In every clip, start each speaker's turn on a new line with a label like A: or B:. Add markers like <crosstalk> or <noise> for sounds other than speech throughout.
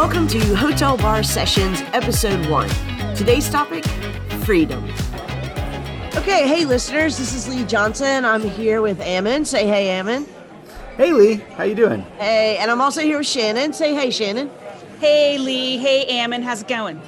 A: Welcome to Hotel Bar Sessions, Episode 1. Today's topic freedom. Okay, hey listeners, this is Leigh Johnson. I'm here with Ammon. Say hey, Ammon.
B: Hey Leigh, how you doing?
A: Hey, and I'm also here with Shannon. Say hey, Shannon.
C: Hey Leigh, hey Ammon, how's it going?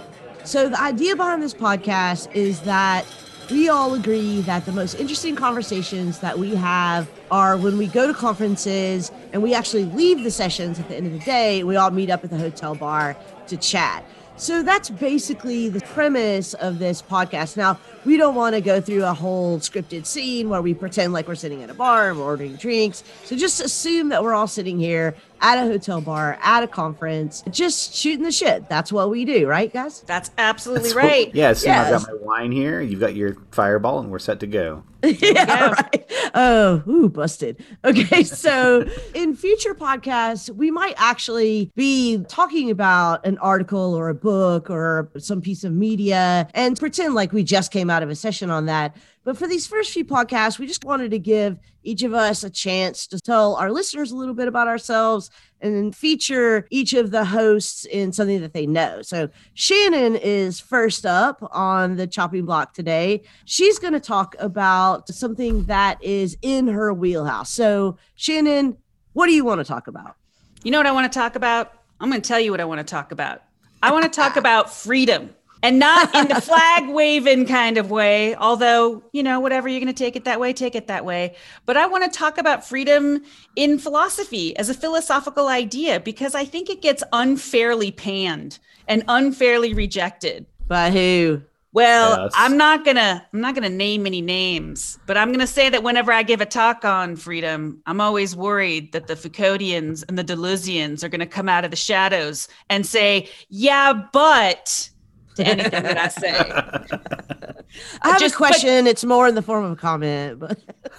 A: So the idea behind this podcast is that we all agree that the most interesting conversations that we have are when we go to conferences and we actually leave the sessions at the end of the day. We all meet up at the hotel bar to chat. So that's basically the premise of this podcast. Now, we don't want to go through a whole scripted scene where we pretend like we're sitting at a bar and we're ordering drinks. So just assume that we're all sitting here at a hotel bar, at a conference, just shooting the shit. That's what we do, right, guys?
C: That's absolutely
B: That's
C: right.
B: What, yes,
A: Yes.
B: I've got my wine here. You've got your fireball, and we're set to go. <laughs>
A: yeah, right. Oh, ooh, busted. Okay, <laughs> so in future podcasts, we might actually be talking about an article or a book or some piece of media and pretend like we just came out of a session on that. But for these first few podcasts, we just wanted to give each of us a chance to tell our listeners a little bit about ourselves and then feature each of the hosts in something that they know. So Shannon is first up on the chopping block today. She's going to talk about something that is in her wheelhouse. So Shannon, what do you want to talk about?
C: You know what I want to talk about? I'm going to tell you what I want to talk about. I want to talk <laughs> about freedom and not in the flag waving kind of way, although, you know, whatever you're going to take it that way, take it that way. But I want to talk about freedom in philosophy as a philosophical idea because I think it gets unfairly panned and unfairly rejected.
A: By who?
C: Well,
B: Yes.
C: I'm not gonna I'm not gonna name any names, but I'm gonna say that whenever I give a talk on freedom, I'm always worried that the Foucauldians and the Deleuzians are gonna come out of the shadows and say, "Yeah, but," to anything that I say. <laughs>
A: I have
C: Just-
A: a
C: but-
A: question. it's more in the form of a comment, but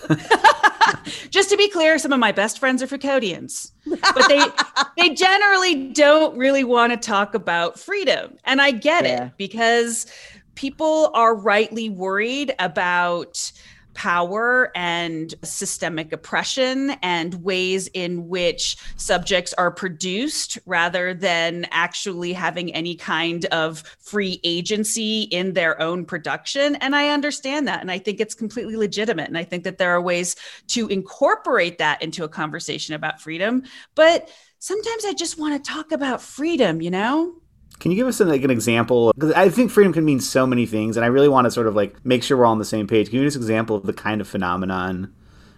A: <laughs>
C: Just to be clear, some of my best friends are Foucauldians, but they <laughs> they generally don't really want to talk about freedom, and I get
A: Yeah.
C: it because people are rightly worried about power and systemic oppression and ways in which subjects are produced rather than actually having any kind of free agency in their own production. And i understand that and i think it's completely legitimate and i think that there are ways to incorporate that into a conversation about freedom. But sometimes i just want to talk about freedom you know
B: Can you give us like an example? Because I think freedom can mean so many things, and I really want to sort of like make sure we're all on the same page. Can you give us an example of the kind of phenomenon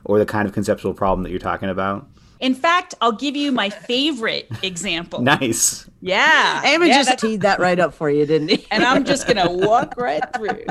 B: or the kind of conceptual problem that you're talking about?
C: in fact i'll give you my favorite example <laughs>
B: Nice.
C: yeah
A: Ammon
C: Yeah,
A: just
C: that's-
A: teed that right up for you, didn't he?
C: and I'm just going <laughs> to walk right through.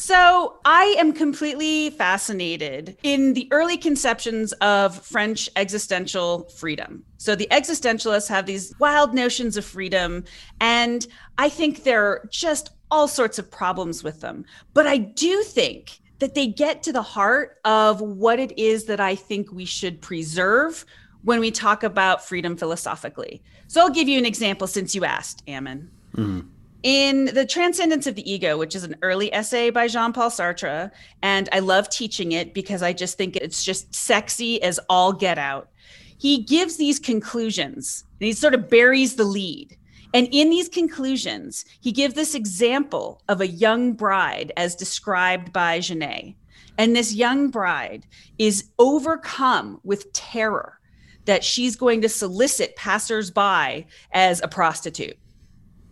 C: So, I am completely fascinated in the early conceptions of French existential freedom. So, the existentialists have these wild notions of freedom, and I think there are just all sorts of problems with them. But I do think that they get to the heart of what it is that I think we should preserve when we talk about freedom philosophically. So, I'll give you an example since you asked, Ammon. Mm-hmm. In The Transcendence of the Ego, which is an early essay by Jean Paul Sartre, and I love teaching it because I just think it's just sexy as all get out. He gives these conclusions and he sort of buries the lead. And in these conclusions, he gives this example of a young bride as described by Janet. And this young bride is overcome with terror that she's going to solicit passersby as a prostitute.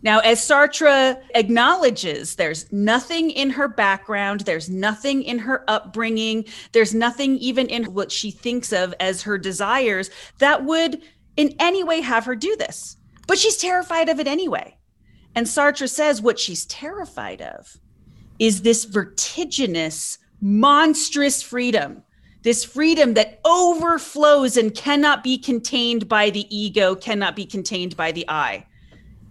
C: Now, as Sartre acknowledges, there's nothing in her background, there's nothing in her upbringing, there's nothing even in what she thinks of as her desires that would in any way have her do this. But she's terrified of it anyway. And Sartre says what she's terrified of is this vertiginous, monstrous freedom. This freedom that overflows and cannot be contained by the ego, cannot be contained by the I.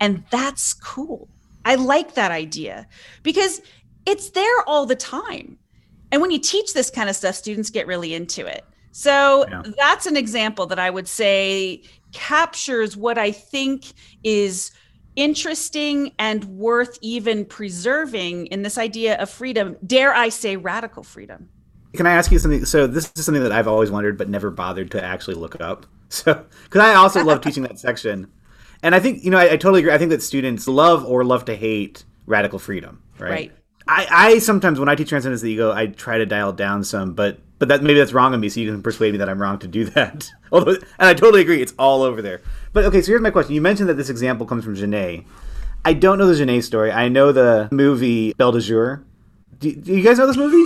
C: And that's cool. I like that idea because it's there all the time. And when you teach this kind of stuff, students get really into it. So
B: Yeah.
C: that's an example that I would say captures what I think is interesting and worth even preserving in this idea of freedom. Dare I say radical freedom?
B: Can I ask you something? So this is something that I've always wondered, but never bothered to actually look up. So, because I also love teaching that section, And I think, you know, I, I totally agree. I think that students love or love to hate radical freedom, right?
C: Right.
B: I, I sometimes when I teach transcendence of the ego, I try to dial down some, but but that maybe that's wrong on me, so you can persuade me that I'm wrong to do <laughs> that. Although, and I totally agree, it's all over there. But okay, so here's my question: You mentioned that this example comes from Janet. I don't know the Janet story. I know the movie Belle de Jour. Do, do you guys know this movie?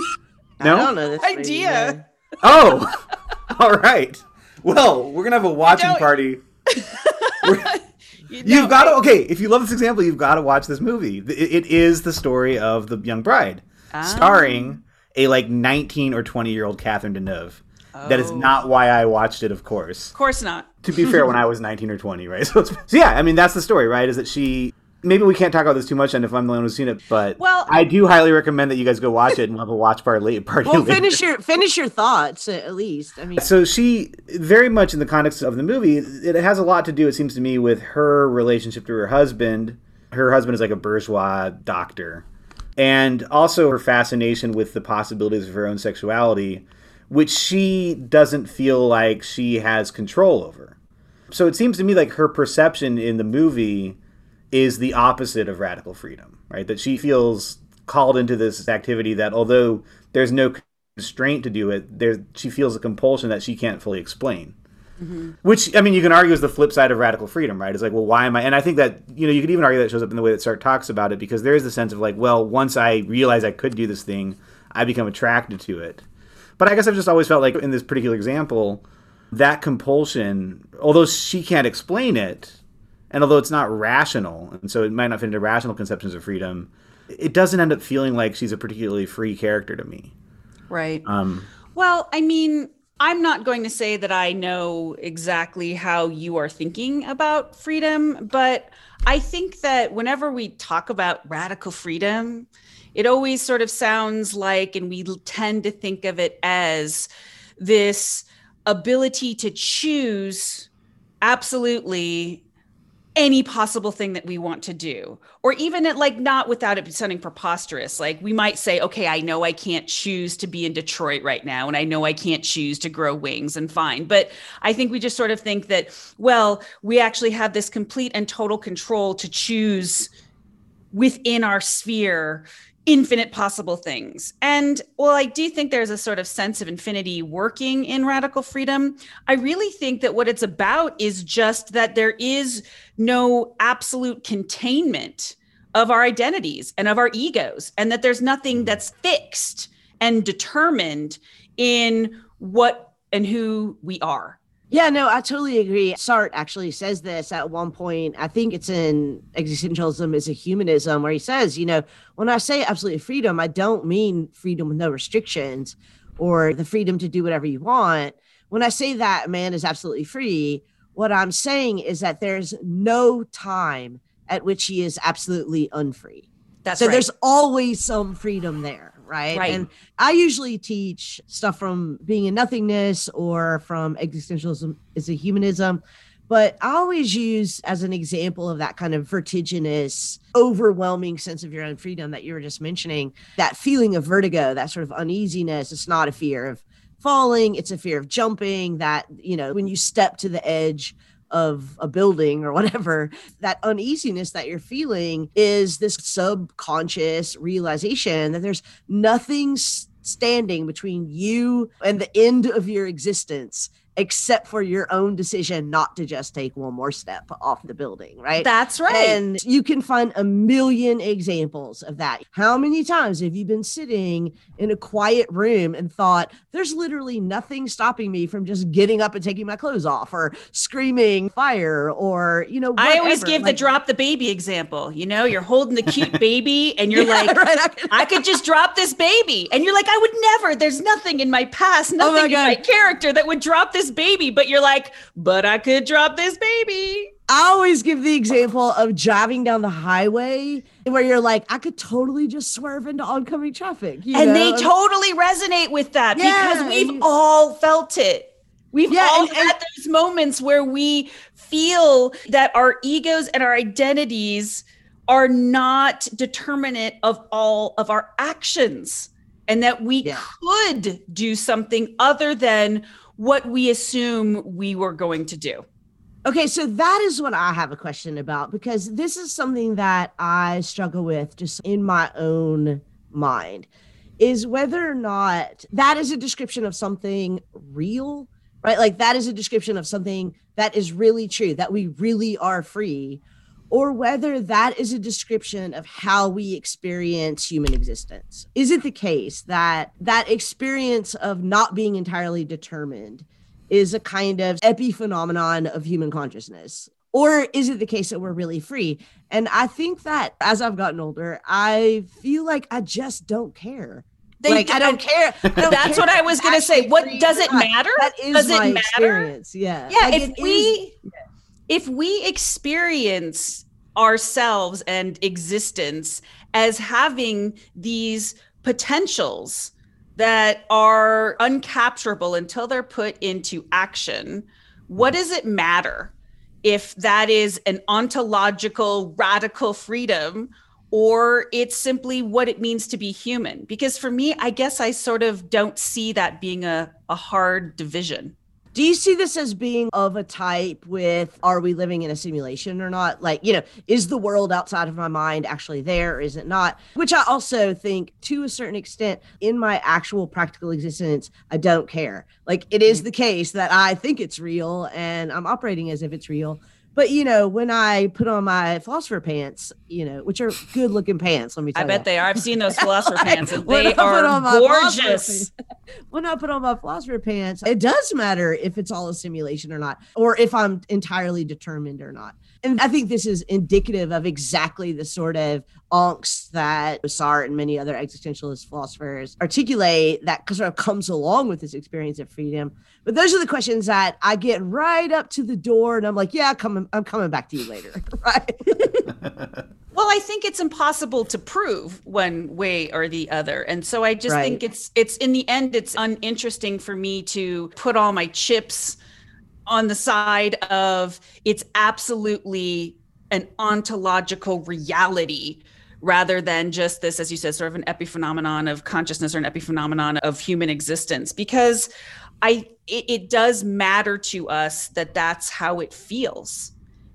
B: No.
A: I don't know this
C: Idea.
A: movie, no.
B: Oh, <laughs> all right. Well, we're gonna have a watching party. <laughs>
C: You
B: You've got to okay. If you love this example, you've got to watch this movie. It, it is the story of the young bride,
C: Ah.
B: starring a like 19 or 20 year old Catherine Deneuve. That is
C: Oh.
B: not why I watched it, of course.
C: Of course not.
B: To be fair, when I <laughs> was 19 or 20, right? <laughs> So, so yeah, I mean that's the story, right? Is that she? Maybe we can't talk about this too much, and if I'm the one who's seen it, but
C: Well-
B: I do highly recommend that you guys go watch it and we'll have a watch party late party.
A: Well,
B: later.
A: finish your finish your thoughts at least. I mean,
B: So she, very much in the context of the movie, it has a lot to do, it seems to me, with her relationship to her husband. Her husband is like a bourgeois doctor. And also her fascination with the possibilities of her own sexuality, which she doesn't feel like she has control over. So it seems to me like her perception in the movie is the opposite of radical freedom, right? That she feels called into this activity that although there's no constraint to do it, there she feels a compulsion that she can't fully explain. Mm-hmm. Which I mean, you can argue is the flip side of radical freedom, right? It's like, well, why am I? And I think that you know you could even argue that shows up in the way that Sartre talks about it because there is the sense of like, well, once I realize I could do this thing, I become attracted to it. But I guess I've just always felt like in this particular example, that compulsion, although she can't explain it, and although it's not rational, and so it might not fit into rational conceptions of freedom, it doesn't end up feeling like she's a particularly free character to me.
C: Right.
B: Um,
C: Well, I mean, I'm not going to say that I know exactly how you are thinking about freedom, but I think that whenever we talk about radical freedom, it always sort of sounds like, and we tend to think of it as this ability to choose absolutely any possible thing that we want to do or even it like not without it sounding preposterous. Like we might say okay i know i can't choose to be in detroit right now and i know i can't choose to grow wings and fine. But i think we just sort of think that well we actually have this complete and total control to choose within our sphere infinite possible things. And while I do think there's a sort of sense of infinity working in radical freedom, I really think that what it's about is just that there is no absolute containment of our identities and of our egos, and that there's nothing mm-hmm. that's fixed and determined in what and who we are.
A: Yeah, no, I totally agree. Sartre actually says this at one point. I think it's in Existentialism is a Humanism, where he says, you know, when I say absolute freedom, I don't mean freedom with no restrictions or the freedom to do whatever you want. When I say that man is absolutely free, what I'm saying is that there's no time at which he is absolutely unfree.
C: That's
A: so
C: right.
A: there's always some freedom there right?
C: Right.
A: and i usually teach stuff from being and nothingness or from existentialism is a humanism but i always use as an example of that kind of vertiginous overwhelming sense of your own freedom that you were just mentioning that feeling of vertigo that sort of uneasiness it's not a fear of falling it's a fear of jumping that you know when you step to the edge of a building or whatever, that uneasiness that you're feeling is this subconscious realization that there's nothing standing between you and the end of your existence except for your own decision not to just take one more step off the building, right?
C: That's right.
A: And you can find a million examples of that. How many times have you been sitting in a quiet room and thought, there's literally nothing stopping me from just getting up and taking my clothes off or screaming fire or, you know,
C: I always give
A: Like-
C: the drop the baby example. You know, you're holding the cute <laughs> baby and you're
A: Yeah,
C: like,
A: right, I could-
C: I could just drop this baby. And you're like, I would never. There's nothing in my past, oh nothing
A: my
C: in my character that would drop this baby. But you're like, but I could drop this baby.
A: I always give the example of driving down the highway where you're like, I could totally just swerve into oncoming traffic. you
C: and
A: know?
C: they totally resonate with that
A: Yeah,
C: because we've all felt it. We've
A: Yeah,
C: all
A: and- and-
C: had those moments where we feel that our egos and our identities are not determinate of all of our actions and that we
A: Yeah.
C: could do something other than what we assume we were going to do.
A: Okay, so that is what I have a question about because this is something that I struggle with just in my own mind is whether or not that is a description of something real, right? Like that is a description of something that is really true, that we really are free, or whether that is a description of how we experience human existence. Is it the case that that experience of not being entirely determined is a kind of epiphenomenon of human consciousness? Or is it the case that we're really free? And I think that as I've gotten older, I feel like I just don't care. They, like, I don't care. I don't
C: that's
A: care
C: what I was going to say. What does it matter?
A: That is
C: does
A: my
C: it matter?
A: experience. Yeah.
C: Yeah.
A: Like,
C: if we
A: is-
C: if we experience ourselves and existence as having these potentials that are uncapturable until they're put into action, what does it matter if that is an ontological radical freedom or it's simply what it means to be human? Because for me, I guess I sort of don't see that being a, a hard division.
A: Do you see this as being of a type with are we living in a simulation or not? Like, you know, is the world outside of my mind actually there or is it not? Which I also think to a certain extent in my actual practical existence, I don't care. Like, it is mm. the case that I think it's real and I'm operating as if it's real. But, you know, when I put on my philosopher pants, you know, which are good looking pants, let me <laughs> tell you.
C: I bet they are. I've seen those philosopher <laughs> pants and they
A: I
C: are
A: on my philosopher
C: gorgeous.
A: when I put on my philosopher pants, it does matter if it's all a simulation or not, or if I'm entirely determined or not. And I think this is indicative of exactly the sort of angst that Sartre and many other existentialist philosophers articulate that sort of comes along with this experience of freedom. But those are the questions that I get right up to the door, and I'm like, "Yeah, coming, I'm coming back to you later." <laughs> right? <laughs>
C: Well, I think it's impossible to prove one way or the other. And so I just
A: Right.
C: think it's it's in the end it's uninteresting for me to put all my chips on the side of it's absolutely an ontological reality rather than just this as you said sort of an epiphenomenon of consciousness or an epiphenomenon of human existence. Because i it, it does matter to us that that's how it feels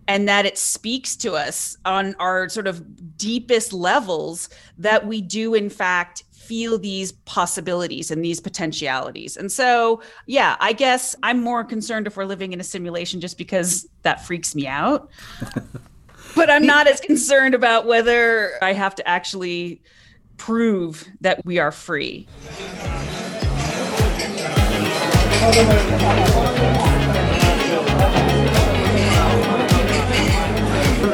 C: and that it speaks to us on our sort of deepest levels that we do in fact feel these possibilities and these potentialities. And so yeah i guess i'm more concerned if we're living in a simulation just because that freaks me out <laughs> but i'm not as concerned about whether i have to actually prove that we are free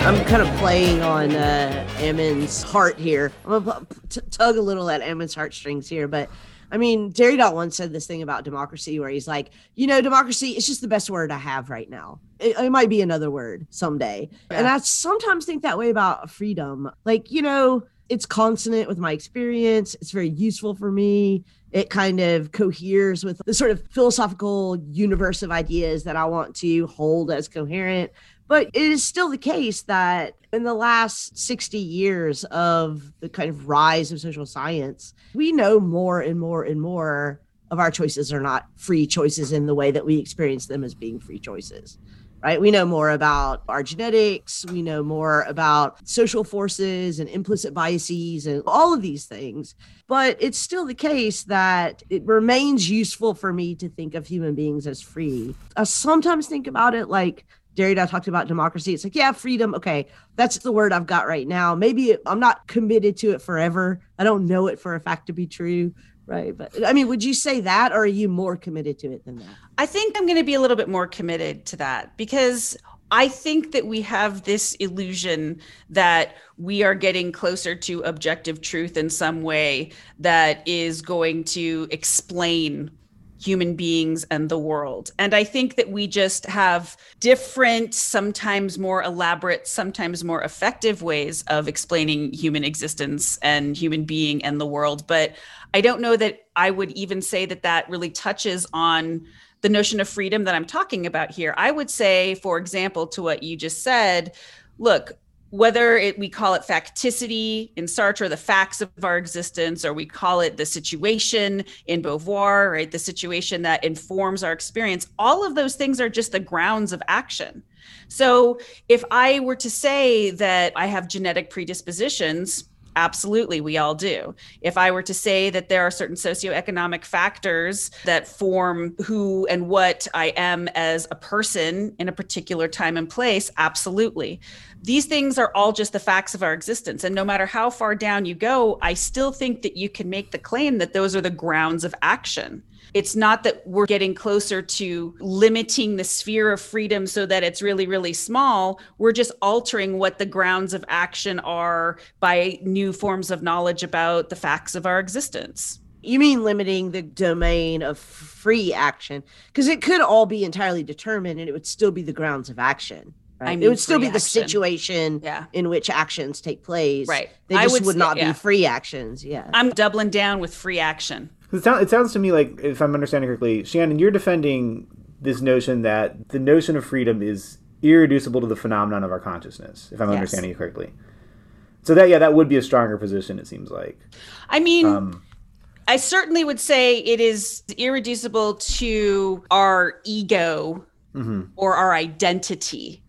A: I'm kind of playing on uh, Ammon's heart here. I'm gonna t- tug a little at Ammon's heartstrings here, but I mean, Jerry Derrida once said this thing about democracy, where he's like, you know, democracy is just the best word I have right now. It, it might be another word someday, and I sometimes think that way about freedom. Like, you know, it's consonant with my experience. It's very useful for me. It kind of coheres with the sort of philosophical universe of ideas that I want to hold as coherent. But it is still the case that in the last 60 years of the kind of rise of social science, we know more and more and more of our choices are not free choices in the way that we experience them as being free choices. Right. We know more about our genetics. We know more about social forces and implicit biases and all of these things. But it's still the case that it remains useful for me to think of human beings as free. I sometimes think about it like Derrida talked about democracy. It's like, yeah, freedom. Okay, that's the word I've got right now. Maybe I'm not committed to it forever. I don't know it for a fact to be true, right? But I mean, would you say that, or are you more committed to it than that?
C: I think I'm going to be a little bit more committed to that because I think that we have this illusion that we are getting closer to objective truth in some way that is going to explain human beings and the world. And I think that we just have different, sometimes more elaborate, sometimes more effective ways of explaining human existence and human being and the world. But I don't know that I would even say that that really touches on the notion of freedom that I'm talking about here. I would say, for example, to what you just said, look, whether it, we call it facticity in Sartre, the facts of our existence, or we call it the situation in Beauvoir, right? The situation that informs our experience, all of those things are just the grounds of action. So if I were to say that I have genetic predispositions, Absolutely, we all do. If I were to say that there are certain socioeconomic factors that form who and what I am as a person in a particular time and place, absolutely. These things are all just the facts of our existence. And no matter how far down you go, I still think that you can make the claim that those are the grounds of action. It's not that we're getting closer to limiting the sphere of freedom so that it's really, really small. We're just altering what the grounds of action are by new forms of knowledge about the facts of our existence.
A: You mean limiting the domain of free action? Because it could all be entirely determined and it would still be the grounds of action. Right? I mean, it would still be action. the situation yeah. in which actions take place.
C: Right.
A: They just would, would not yeah. be free actions. Yeah.
C: I'm doubling down with free action.
B: It sounds, it sounds to me like, if I'm understanding correctly, Shannon, you're defending this notion that the notion of freedom is irreducible to the phenomenon of our consciousness, if I'm yes. understanding you correctly. So that yeah, that would be a stronger position. It seems like.
C: I mean. Um, I certainly would say it is irreducible to our ego mm-hmm. or our identity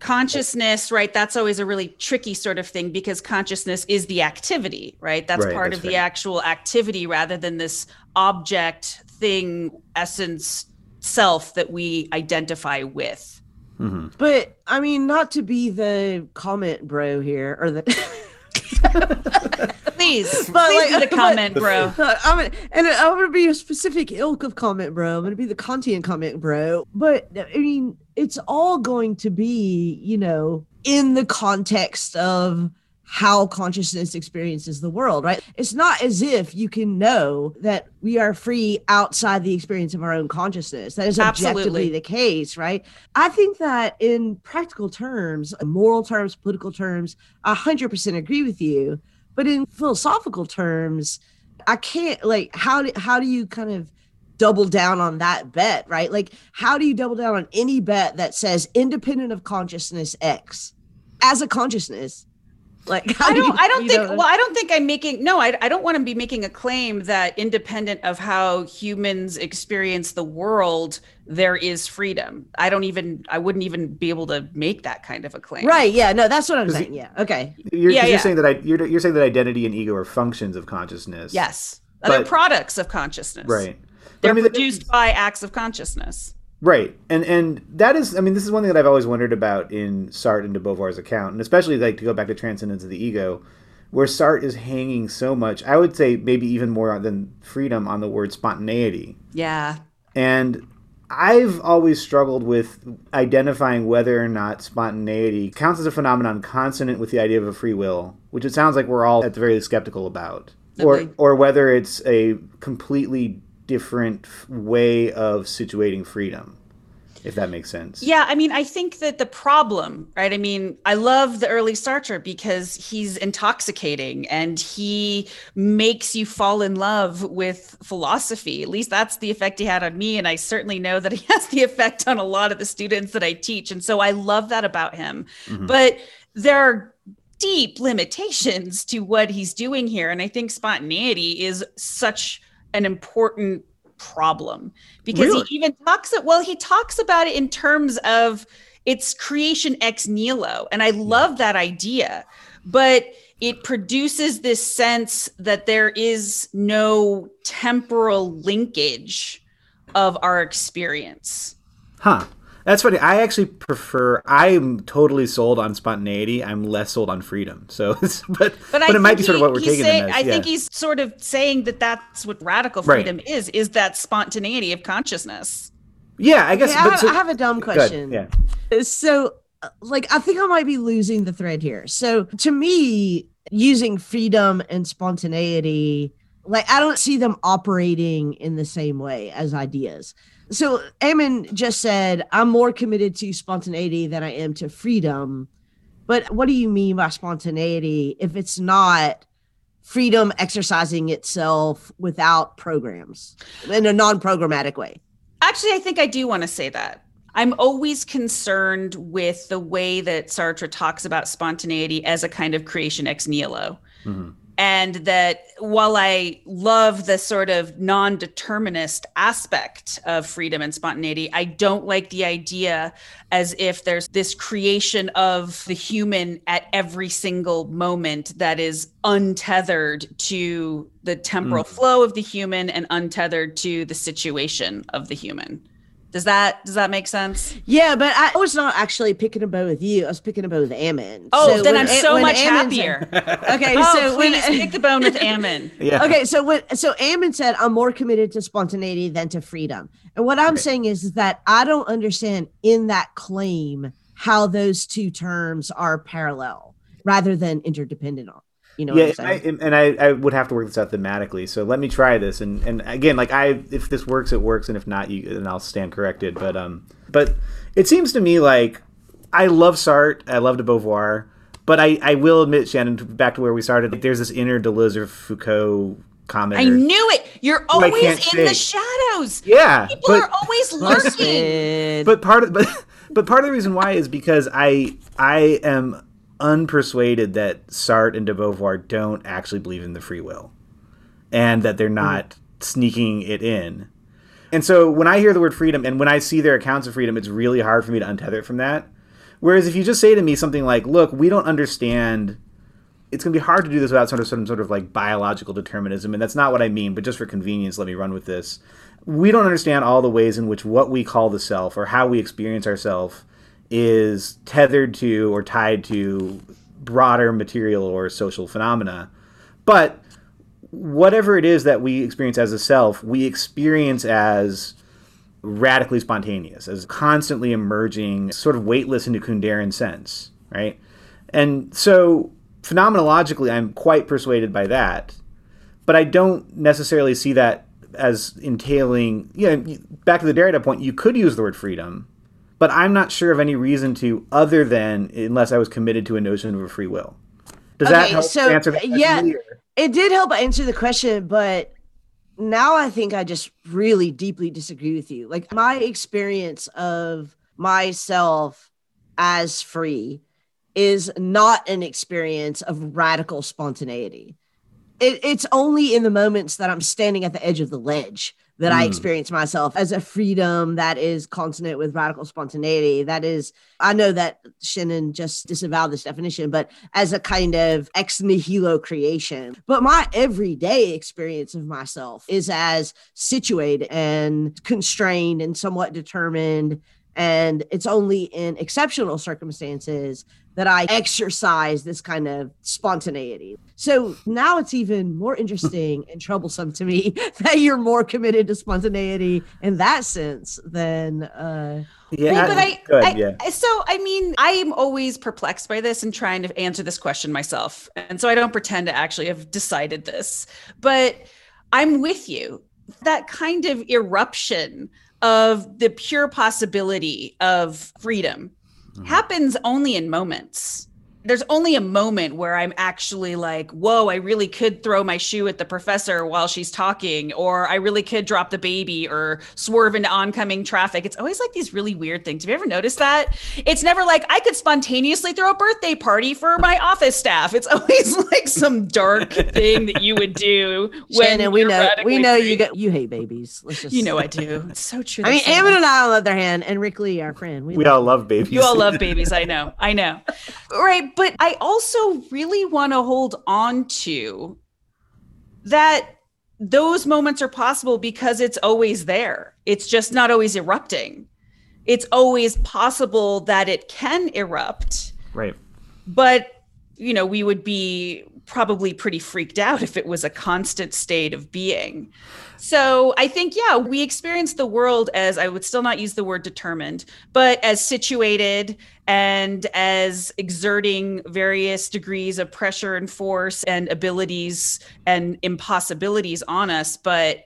C: consciousness right that's always a really tricky sort of thing because consciousness is the activity right? That's right, part that's of the actual activity rather than this object thing essence self that we identify with.
A: Mm-hmm. but i mean not to be the comment bro here or the <laughs> <laughs> <laughs>
C: please, but please like, <laughs> the comment, <laughs> but, bro.
A: I'm gonna, and I'm gonna be a specific ilk of comment, bro. I'm gonna be the Kantian comment, bro. But I mean, it's all going to be, you know, in the context of how consciousness experiences the world, right? It's not as if you can know that we are free outside the experience of our own consciousness. That is objectively Absolutely. the case, right? I think that in practical terms, moral terms, political terms, I 100% agree with you. But in philosophical terms, I can't like how do how do you kind of double down on that bet, right? Like how do you double down on any bet that says independent of consciousness X as a consciousness? Like <laughs>
C: I don't you, I don't think know? well I don't think I'm making no I, I don't want to be making a claim that independent of how humans experience the world there is freedom. I don't even I wouldn't even be able to make that kind of a claim.
A: Right. Yeah. No, that's what I'm saying. Yeah. Okay.
B: You're,
A: yeah,
B: you're saying that I you're, you're saying that identity and ego are functions of consciousness.
C: Yes. But, They're products of consciousness.
B: Right.
C: They're I mean, produced by acts of consciousness.
B: Right, and and that is, I mean, this is one thing that I've always wondered about in Sartre and de Beauvoir's account, and especially like to go back to Transcendence of the Ego, where Sartre is hanging so much. I would say maybe even more than freedom on the word spontaneity.
C: Yeah,
B: and I've always struggled with identifying whether or not spontaneity counts as a phenomenon consonant with the idea of a free will, which it sounds like we're all at the very skeptical about, okay. or or whether it's a completely different way of situating freedom if that makes sense.
C: Yeah, I mean, I think that the problem, right? I mean, I love the early Sartre because he's intoxicating and he makes you fall in love with philosophy. At least that's the effect he had on me. And I certainly know that he <laughs> has the effect on a lot of the students that I teach. And so I love that about him. Mm-hmm. But there are deep limitations to what he's doing here. And I think spontaneity is such an important problem. Because really? he even talks it well he talks about it in terms of it's creation ex nihilo and i love that idea but it produces this sense that there is no temporal linkage of our experience.
B: Huh that's funny. I actually prefer. I'm totally sold on spontaneity. I'm less sold on freedom. So, <laughs> but but, but it might be sort of what we're taking.
C: Say, I yeah. think he's sort of saying that that's what radical freedom right. is. Is that spontaneity of consciousness?
B: Yeah, I guess.
A: I, have, so, I, have, a dumb question.
B: Yeah.
A: So, uh, like, I think I might be losing the thread here. So, to me, using freedom and spontaneity, like, I don't see them operating in the same way as ideas. So Ammon just said, I'm more committed to spontaneity than I am to freedom. But what do you mean by spontaneity if it's not freedom exercising itself without programs in a non programmatic way?
C: Actually, I think I do want to say that. I'm always concerned with the way that Sartre talks about spontaneity as a kind of creation ex nihilo. Mm-hmm and that while I love the sort of non determinist aspect of freedom and spontaneity, I don't like the idea as if there's this creation of the human at every single moment that is untethered to the temporal mm. flow of the human and untethered to the situation of the human. Does that does that make sense?
A: Yeah, but I was not actually picking a bow with you. I was picking a bow with Ammon.
C: Oh, so then I'm so much Ammon happier. <laughs>
A: okay,
C: oh,
A: so
C: please when, pick the bone with Ammon. <laughs>
A: yeah. Okay, so when so Ammon said I'm more committed to spontaneity than to freedom, and what I'm saying is, is that I don't understand in that claim how those two terms are parallel rather than interdependent on. You know yeah,
B: I, and I, I would have to work this out thematically. So let me try this. And, and again, like I, if this works, it works, and if not, you, then I'll stand corrected. But um, but it seems to me like I love Sartre, I love de Beauvoir, but I, I will admit, Shannon, back to where we started. Like, there's this inner Deleuze or Foucault comment.
C: I knew it. You're always in say. the shadows.
B: Yeah,
C: people but, are always lurking.
B: But part of but but part of the reason why is because I I am unpersuaded that Sartre and de Beauvoir don't actually believe in the free will and that they're not mm. sneaking it in. And so when I hear the word freedom and when I see their accounts of freedom, it's really hard for me to untether it from that. Whereas if you just say to me something like, look, we don't understand it's going to be hard to do this without sort of some sort of like biological determinism and that's not what i mean but just for convenience let me run with this we don't understand all the ways in which what we call the self or how we experience ourselves is tethered to or tied to broader material or social phenomena. But whatever it is that we experience as a self, we experience as radically spontaneous, as constantly emerging, sort of weightless into Kundera's sense, right? And so phenomenologically, I'm quite persuaded by that, but I don't necessarily see that as entailing, you know, back to the Derrida point, you could use the word freedom but I'm not sure of any reason to other than unless I was committed to a notion of a free will. Does okay, that help so, answer question?
A: Yeah, it did help answer the question, but now I think I just really deeply disagree with you. Like my experience of myself as free is not an experience of radical spontaneity. It, it's only in the moments that I'm standing at the edge of the ledge that mm. I experience myself as a freedom that is consonant with radical spontaneity. That is, I know that Shannon just disavowed this definition, but as a kind of ex nihilo creation. But my everyday experience of myself is as situated and constrained and somewhat determined. And it's only in exceptional circumstances that I exercise this kind of spontaneity. So now it's even more interesting and troublesome to me <laughs> that you're more committed to spontaneity in that sense than uh
C: yeah, but I, good, I, yeah. so I mean, I am always perplexed by this and trying to answer this question myself. And so I don't pretend to actually have decided this, but I'm with you. That kind of eruption of the pure possibility of freedom mm-hmm. happens only in moments there's only a moment where I'm actually like, whoa, I really could throw my shoe at the professor while she's talking, or I really could drop the baby or swerve into oncoming traffic. It's always like these really weird things. Have you ever noticed that? It's never like I could spontaneously throw a birthday party for my office staff. It's <laughs> always like some dark <laughs> thing that you would do when
A: Shannon, we know we know free. you get you hate babies.
C: Let's just You know I do. <laughs> It's so true.
A: I mean, Ammon and I on the other hand, and Rick Lee, our friend.
B: We, we all love babies.
C: You all love babies. I know. I know. Right but I also really want to hold on to that those moments are possible because it's always there. It's just not always erupting. It's always possible that it can erupt.
B: Right.
C: But, you know, we would be probably pretty freaked out if it was a constant state of being. So I think, yeah, we experience the world as I would still not use the word determined, but as situated and as exerting various degrees of pressure and force and abilities and impossibilities on us. But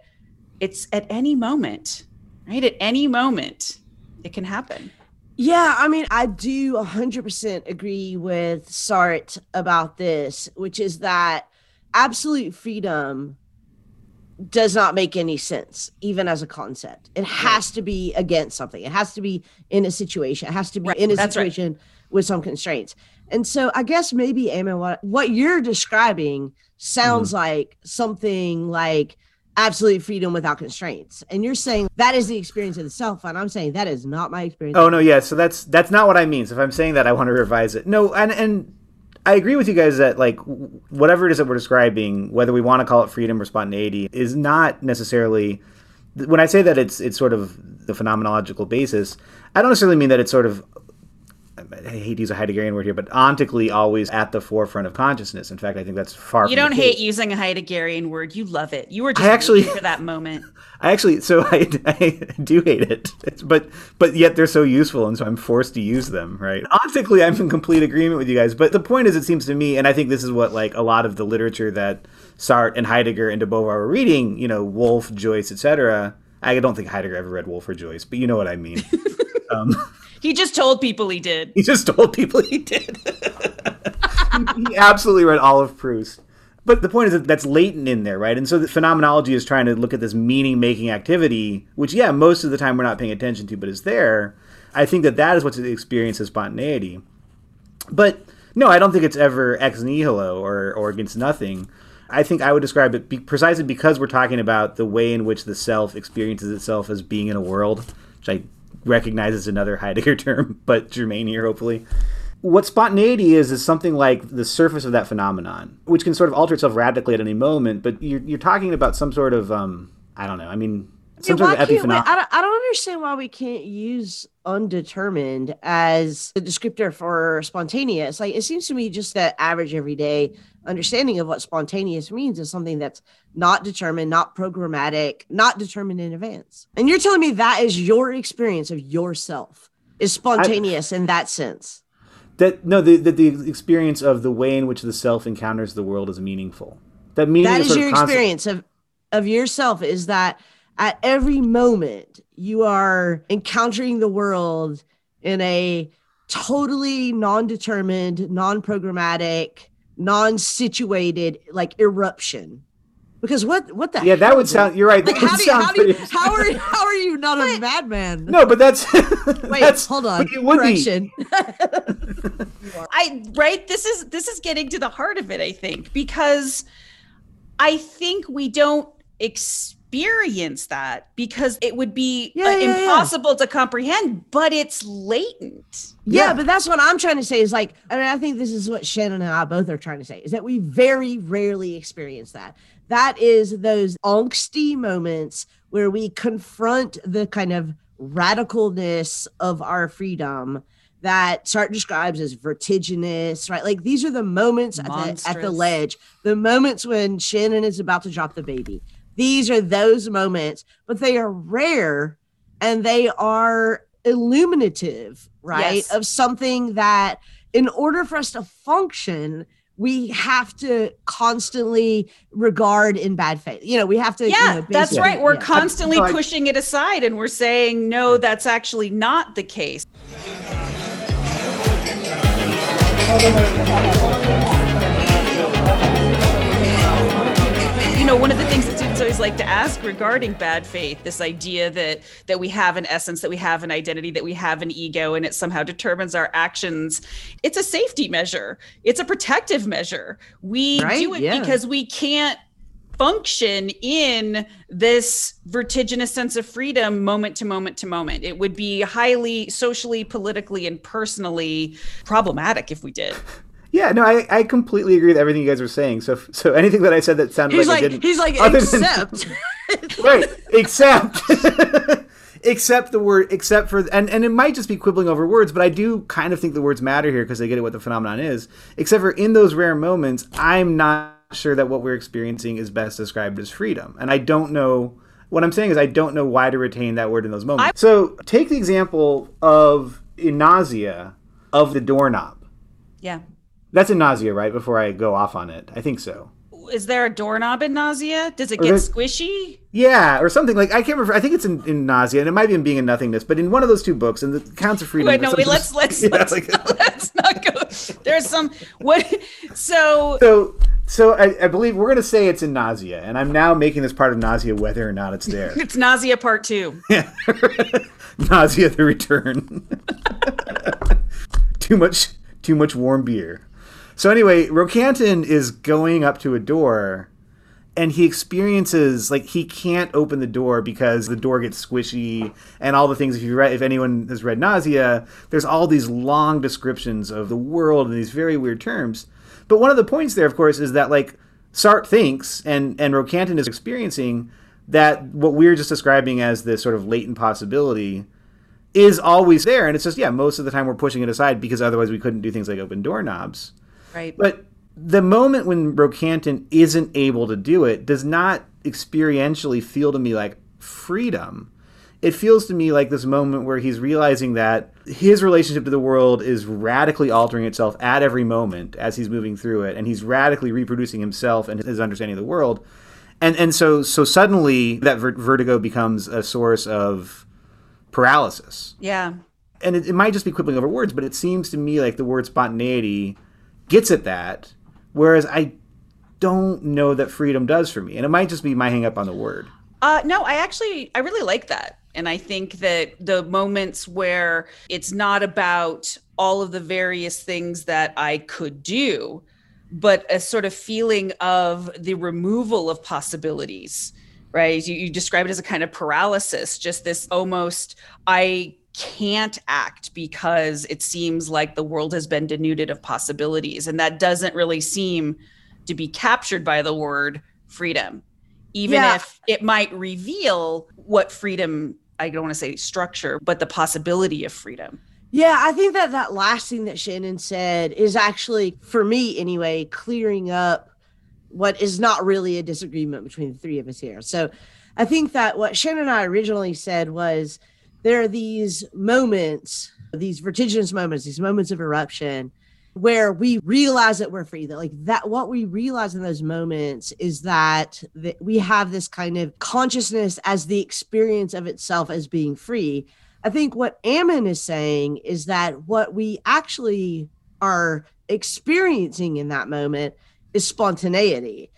C: it's at any moment, right? At any moment, it can happen.
A: Yeah, I mean, I do 100% agree with Sartre about this, which is that absolute freedom does not make any sense, even as a concept. It has to be against something. It has to be in a situation. It has to be
C: Right,
A: in a
C: that's right.
A: situation with some constraints. And so I guess maybe, Ammon, what, what you're describing sounds
B: Mm-hmm.
A: like something like absolute freedom without constraints. And you're saying that is the experience of the self. And I'm saying that is not my experience.
B: Oh no, yeah. So that's that's not what I mean. So if I'm saying that, I want to revise it. No, and and I agree with you guys that like whatever it is that we're describing, whether we want to call it freedom or spontaneity, is not necessarily. When I say that it's it's sort of the phenomenological basis, I don't necessarily mean that it's sort of. I hate to use a Heideggerian word here, but ontically always at the forefront of consciousness. In fact, I think that's far.
C: You don't hate using a Heideggerian word. You love it. You were just
B: I actually-
C: for that moment. <laughs>
B: I actually, so I, I do hate it, It's- <laughs> but but yet they're so useful, and so I'm forced to use them, right? Ontically, I'm in complete agreement with you guys, but the point is, it seems to me, and I think this is what like a lot of the literature that Sartre and Heidegger and de Beauvoir were reading, you know, Woolf, Joyce, etc. I don't think Heidegger ever read Woolf or Joyce, but you know what I mean. <laughs> um,
C: He just told people he did.
B: he just told people he did. <laughs> he absolutely read all of Proust. But the point is that that's latent in there, right? And so the phenomenology is trying to look at this meaning making activity, which, yeah, most of the time we're not paying attention to, but is there. I think that that is what's the experience of spontaneity. But no, I don't think it's ever ex nihilo or, or against nothing. I think I would describe it be, precisely because we're talking about the way in which the self experiences itself as being in a world, which I recognize is another <laughs> Heidegger term, but germane here, hopefully. What spontaneity is, is something like the surface of that phenomenon, which can sort of alter itself radically at any moment, but you're, you're talking about some sort of, um, I don't know, I mean, some
A: Yeah,
B: sort
A: why
B: of
A: can't we- I, don't, I don't understand why we can't use undetermined as the descriptor for spontaneous. Like it seems to me just that average everyday understanding of what spontaneous means is something that's not determined, not programmatic, not determined in advance. And you're telling me that is your experience of yourself is spontaneous in that sense.
B: That no, the, the the experience of the way in which the self encounters the world is meaningful. That meaning
A: That
B: is
A: is your
B: of
A: experience of of yourself is that at every moment you are encountering the world in a totally non-determined, non-programmatic, non-situated like eruption. Because what what the
B: Yeah, that would
A: is
B: sound. You're right.
A: Like,
B: That would
A: how do you,
B: sound
A: how, do you, how are how are you not a madman?
B: No, but that's <laughs>
A: Wait,
B: that's,
A: hold on.
B: but it would be. <laughs>
C: I right this is this is getting to the heart of it I think because I think we don't experience that because it would be
A: Yeah,
C: uh,
A: yeah, yeah.
C: impossible to comprehend but it's latent.
A: Yeah,
B: Yeah.
A: but that's what I'm trying to say is like, I mean, I think this is what Shannon and I both are trying to say is that we very rarely experience that. That is those angsty moments where we confront the kind of radicalness of our freedom that Sartre describes as vertiginous, right? Like these are the moments at the, at the ledge, the moments when Shannon is about to drop the baby. These are those moments, but they are rare and they are illuminative, right?
C: Yes.
A: Of something that, in order for us to function, we have to constantly regard in bad faith. You know, we have to. you
C: Yeah,
A: know,
C: that's right. We're
A: yeah.
C: constantly
B: no, I-
C: pushing it aside and we're saying no that's actually not the case. you know one of the things that students always like to ask regarding bad faith this idea that that we have an essence that we have an identity that we have an ego and it somehow determines our actions. It's a safety measure. It's a protective measure. We
A: Right?
C: do it
A: Yeah.
C: because we can't function in this vertiginous sense of freedom moment to moment to moment. It would be highly socially politically and personally problematic if we did
B: Yeah, no, I, I completely agree with everything you guys were saying. So so anything that I said that sounded
A: He's
B: like, I
A: like,
B: didn't,
A: he's like,
B: other than- <laughs> right, except <laughs> except the word except for and and it might just be quibbling over words, but I do kind of think the words matter here because they get at what the phenomenon is. Except for in those rare moments, I'm not sure that what we're experiencing is best described as freedom, and I don't know. What I'm saying is, I don't know why to retain that word in those moments. so, take the example of in nausea of the doorknob.
C: yeah
B: That's in nausea, right? Before I go off on it, I think so.
C: is there a doorknob in nausea does it
B: Or
C: get squishy
B: Yeah, or something like I can't remember. I think it's in, in nausea, and it might be in being and nothingness. But in one of those two books, and the counts of freedom.
C: Wait, no, wait. Let's let's <laughs>
B: Yeah,
C: let's,
B: like- <laughs>
C: let's not go. There's some what. So
B: so So I, I believe we're going to say it's in nausea, and I'm now making this part of nausea whether or not it's there. <laughs>
C: It's nausea part two.
B: Yeah, nausea the return. too much, too much warm beer. So anyway, Roquentin is going up to a door and he experiences like he can't open the door because the door gets squishy and all the things. If you read if anyone has read nausea there's all these long descriptions of the world and these very weird terms. But one of the points there of course is that like Sartre thinks and and Roquentin is experiencing that what we're just describing as this sort of latent possibility is always there. And it's just yeah most of the time we're pushing it aside because otherwise we couldn't do things like open doorknobs
C: right
B: but the moment when Roquentin isn't able to do it does not experientially feel to me like freedom. It feels to me like this moment where he's realizing that his relationship to the world is radically altering itself at every moment as he's moving through it, and he's radically reproducing himself and his understanding of the world. And and so so suddenly that vertigo becomes a source of paralysis.
C: Yeah.
B: And it, it might just be quibbling over words, but it seems to me like the word spontaneity gets at that Whereas I don't know that freedom does for me. And it might just be my hang up on the word.
C: Uh, no, I actually, I really like that. And I think that the moments where it's not about all of the various things that I could do, but a sort of feeling of the removal of possibilities, right? You, you describe it as a kind of paralysis, just this almost, I can't act because it seems like the world has been denuded of possibilities. And that doesn't really seem to be captured by the word freedom, even yeah. if it might reveal what freedom, I don't want to say structure, but the possibility of freedom.
A: Yeah, I think that that last thing that Shannon said is actually, for me anyway, clearing up what is not really a disagreement between the three of us here. So I think that what Shannon and I originally said was there are these moments, these vertiginous moments, these moments of eruption where we realize that we're free that like that what we realize in those moments is that, that we have this kind of consciousness as the experience of itself as being free. I think what ammon is saying is that what we actually are experiencing in that moment is spontaneity.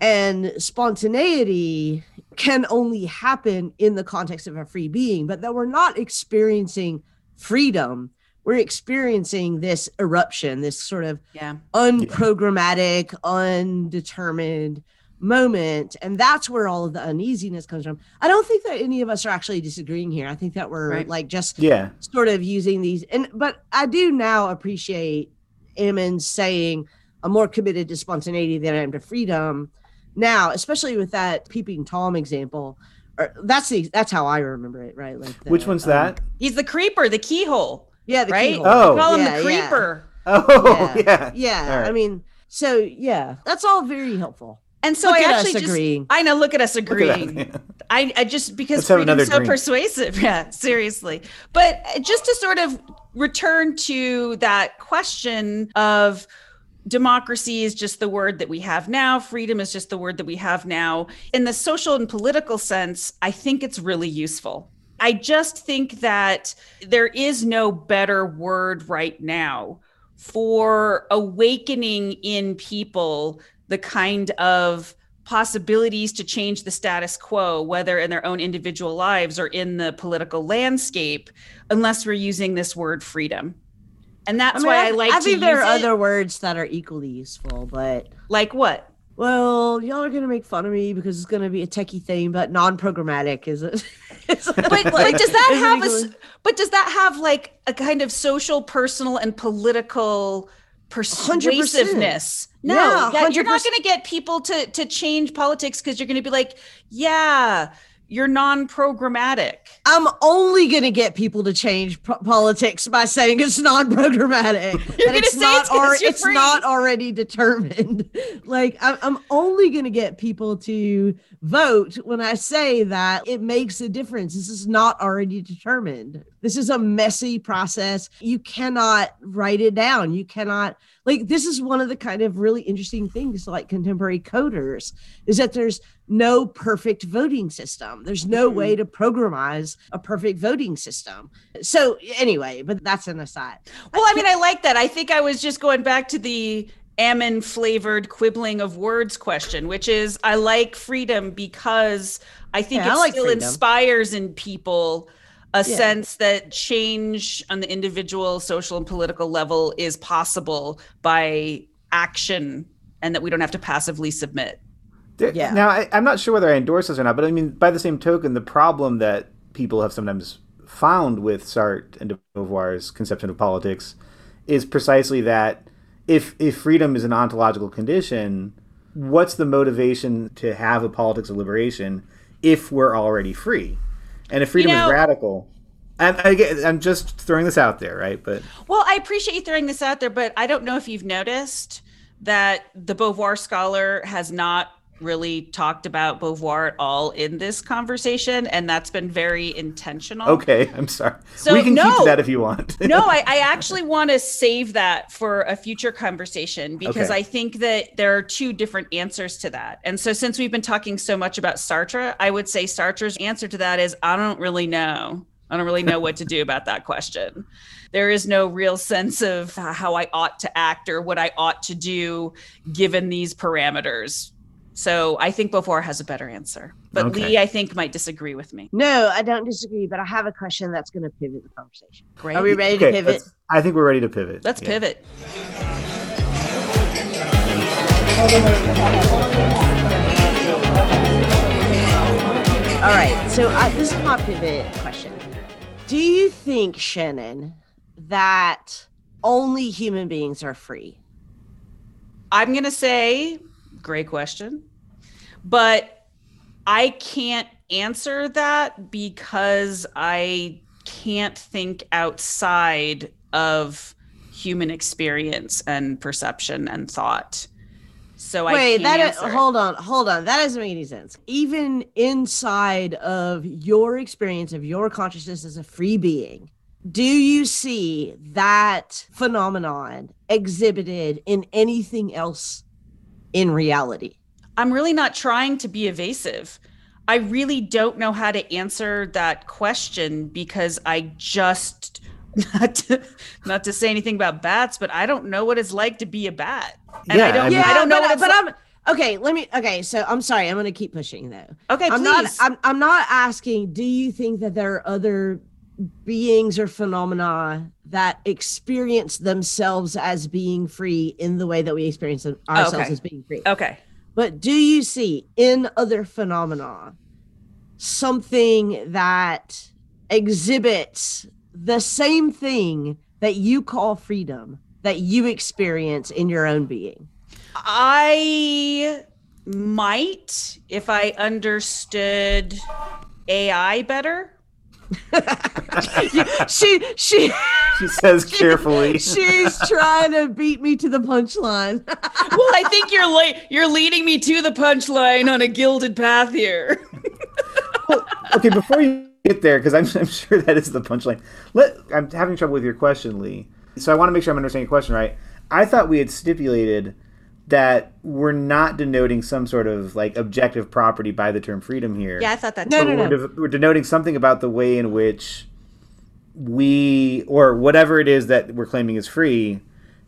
A: And spontaneity can only happen in the context of a free being, but that we're not experiencing freedom. We're experiencing this eruption, this sort of
C: yeah.
A: unprogrammatic, undetermined moment. And that's where all of the uneasiness comes from. I don't think that any of us are actually disagreeing here. I think that we're right. like just
B: yeah.
A: sort of using these. And but I do now appreciate Ammon saying I'm more committed to spontaneity than I am to freedom now, especially with that peeping tom example, or that's the that's how I remember it, right? Like
B: the, which one's um, that?
C: He's the creeper, the keyhole.
A: Yeah, the
C: right.
A: Keyhole.
B: Oh,
C: call him
A: yeah,
C: the creeper.
B: Yeah. Oh, <laughs> yeah,
A: yeah. yeah. Right. I mean, so yeah, that's all very helpful.
C: And so
A: look
C: I actually just
A: agreeing.
C: I know. Look at us agreeing. At I, I just because freedom's so drink. persuasive. <laughs> Yeah, seriously. But just to sort of return to that question of democracy is just the word that we have now. Freedom is just the word that we have now. In the social and political sense i think it's really useful. I just think that there is no better word right now for awakening in people the kind of possibilities to change the status quo whether in their own individual lives or in the political landscape unless we're using this word freedom and that's I mean, why I, I like.
A: I think
C: there
A: are
C: it.
A: other words that are equally useful, but
C: like what?
A: Well, y'all are gonna make fun of me because it's gonna be a techie thing, but non-programmatic is <laughs> it?
C: but, like, does that have a? But does that have like a kind of social, personal, and political persuasiveness? 100%. No, yeah, you're not going to get people to to change politics because you're going to be like, yeah, you're non-programmatic.
A: I'm only going to get people to change p- politics by saying it's non-programmatic. <laughs>
C: You're going to say not it's,
A: it's not already determined. <laughs> like I'm, I'm only going to get people to vote when I say that it makes a difference. This is not already determined. This is a messy process. You cannot write it down. You cannot like this is one of the kind of really interesting things like contemporary coders is that there's no perfect voting system there's no mm-hmm. way to programize a perfect voting system so anyway but that's an aside
C: well i mean i like that i think i was just going back to the Ammon flavored quibbling of words question, which is I like freedom because I think
A: Yeah,
C: it
A: I like
C: still
A: freedom.
C: inspires in people a
A: Yeah.
C: sense that change on the individual, social, and political level is possible by action and that we don't have to passively submit.
B: There-
A: Yeah.
B: Now, I, I'm not sure whether I endorse this or not, but I mean, by the same token, the problem that people have sometimes found with Sartre and de Beauvoir's conception of politics is precisely that if if freedom is an ontological condition, what's the motivation to have a politics of liberation if we're already free? And if freedom
C: know-
B: is radical, and I I'm just throwing this out there, right? But
C: Well, I appreciate you throwing this out there, but I don't know if you've noticed that the Beauvoir scholar has not really talked about Beauvoir at all in this conversation, and that's been very intentional.
B: okay, I'm sorry.
C: So,
B: we can keep
C: no.
B: to that if you want. <laughs>
C: no, I, I actually want to save that for a future conversation because
B: Okay.
C: I think that there are two different answers to that. And so, since we've been talking so much about Sartre, I would say Sartre's answer to that is I don't really know. I don't really know what to do <laughs> about that question. There is no real sense of how I ought to act or what I ought to do given these parameters. So I think Beauvoir has a better answer. But
B: Okay.
C: Lee, I think, might disagree with me.
A: No, I don't disagree, but I have a question that's going to pivot the conversation.
C: Great.
A: Are we ready
B: Okay,
A: to pivot?
B: I think we're ready to pivot.
C: Let's
B: Yeah.
C: pivot.
A: All right. So I, this is my pivot question. Do you think, Shannon, that only human beings are free?
C: I'm going to say, great question. But I can't answer that because I can't think outside of human experience and perception and thought. So I
A: Wait,
C: can't
A: that is, hold on, hold on. That doesn't make any sense. Even inside of your experience of your consciousness as a free being, do you see that phenomenon exhibited in anything else in reality?
C: I'm really not trying to be evasive. I really don't know how to answer that question because I just <laughs> not to, not to say anything about bats, but I don't know what it's like to be a bat. And
B: Yeah,
C: I don't
B: I mean-
C: I don't know
A: but,
C: what it's
A: but
C: like.
A: I'm okay. Let me. Okay, so I'm sorry. I'm going to keep pushing though.
C: Okay,
A: I'm
C: please.
A: not. I'm. I'm not asking. Do you think that there are other beings or phenomena that experience themselves as being free in the way that we experience them- ourselves
C: Okay.
A: as being free?
C: okay.
A: But do you see in other phenomena something that exhibits the same thing that you call freedom that you experience in your own being?
C: I might if I understood AI better. <laughs>
A: she she
B: She says carefully.
A: she's trying to beat me to the punchline. <laughs>
C: well, I think you're la- you're leading me to the punchline on a gilded path here. <laughs>
B: okay, before you get there, because I'm, I'm sure that is the punchline. Let I'm having trouble with your question, Lee. So I want to make sure I'm understanding your question right. I thought we had stipulated that we're not denoting some sort of like objective property by the term freedom here.
C: Yeah, I thought that.
A: No,
C: too.
B: But
A: no,
B: we're, de- we're denoting something about the way in which we or whatever it is that we're claiming is free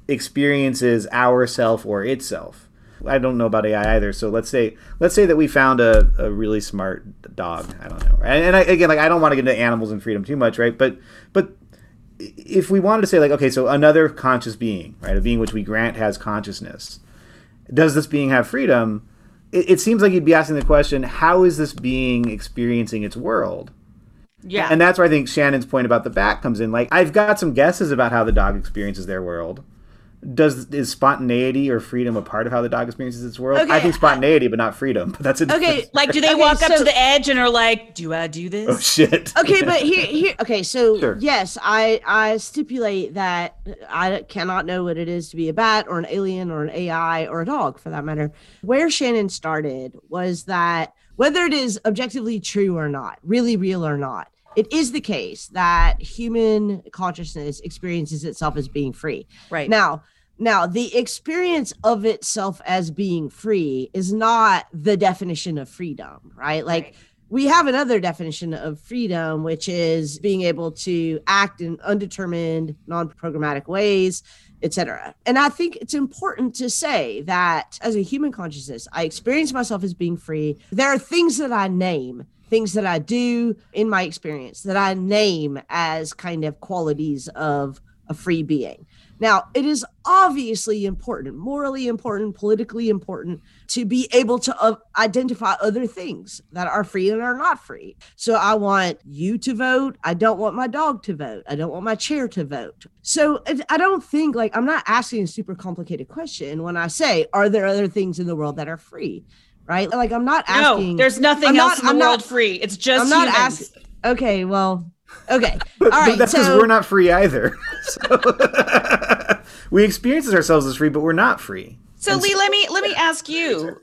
B: experiences ourself or itself. I don't know about AI either. So let's say let's say that we found a, a really smart dog. I don't know. And, and I, again, like I don't want to get into animals and freedom too much, right? But but if we wanted to say like, okay, so another conscious being, right, a being which we grant has consciousness, does this being have freedom? It, it seems like you'd be asking the question, how is this being experiencing its world?
C: Yeah.
B: And that's where I think Shannon's point about the bat comes in. Like, I've got some guesses about how the dog experiences their world. Does is spontaneity or freedom a part of how the dog experiences its world? I think spontaneity, but not freedom. But <laughs> that's a
A: Okay,
B: difference.
C: like, do they
A: Okay,
C: walk up to the edge and are like, "Do I do this?"
B: Oh shit. <laughs>
A: okay, but here, <laughs> here. Okay, so
B: Sure.
A: yes, I I stipulate that I cannot know what it is to be a bat or an alien or an AI or a dog for that matter. Where Shannon started was that whether it is objectively true or not, really real or not, it is the case that human consciousness experiences itself as being free.
C: right.
A: Now, now the experience of itself as being free is not the definition of freedom, right? Like
C: Right.
A: we have another definition of freedom, which is being able to act in undetermined, non programmatic ways, etc. And I think it's important to say that as a human consciousness, I experience myself as being free. There are things that I name, things that I do in my experience that I name as kind of qualities of a free being. Now, it is obviously important, morally important, politically important to be able to uh, identify other things that are free and are not free. So I want you to vote. I don't want my dog to vote. I don't want my chair to vote. So I don't think like I'm not asking a super complicated question when I say, are there other things in the world that are free? Right? Like I'm not asking.
C: No, there's nothing I'm else not, in the I'm world not, free. It's just I'm not asking.
A: Okay, well, Okay. <laughs>
B: but, All right. But that's because so... we're not free either. <laughs> So <laughs> we experience ourselves as free, but we're not free.
C: So and Lee, so... let me let me ask you.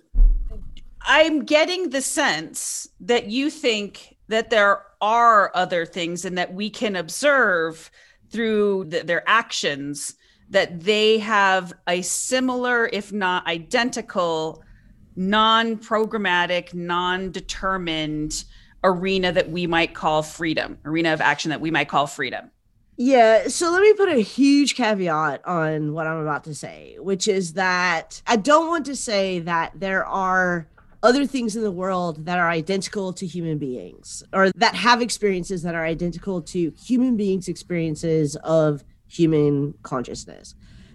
C: I'm getting the sense that you think that there are other things and that we can observe through the, their actions that they have a similar, if not identical, non programmatic, non determined arena that we might call freedom, arena of action that we might call freedom.
A: Yeah, so let me put a huge caveat on what I'm about to say, which is that I don't want to say that there are other things in the world that are identical to human beings or that have experiences that are identical to human beings' experiences of human consciousness.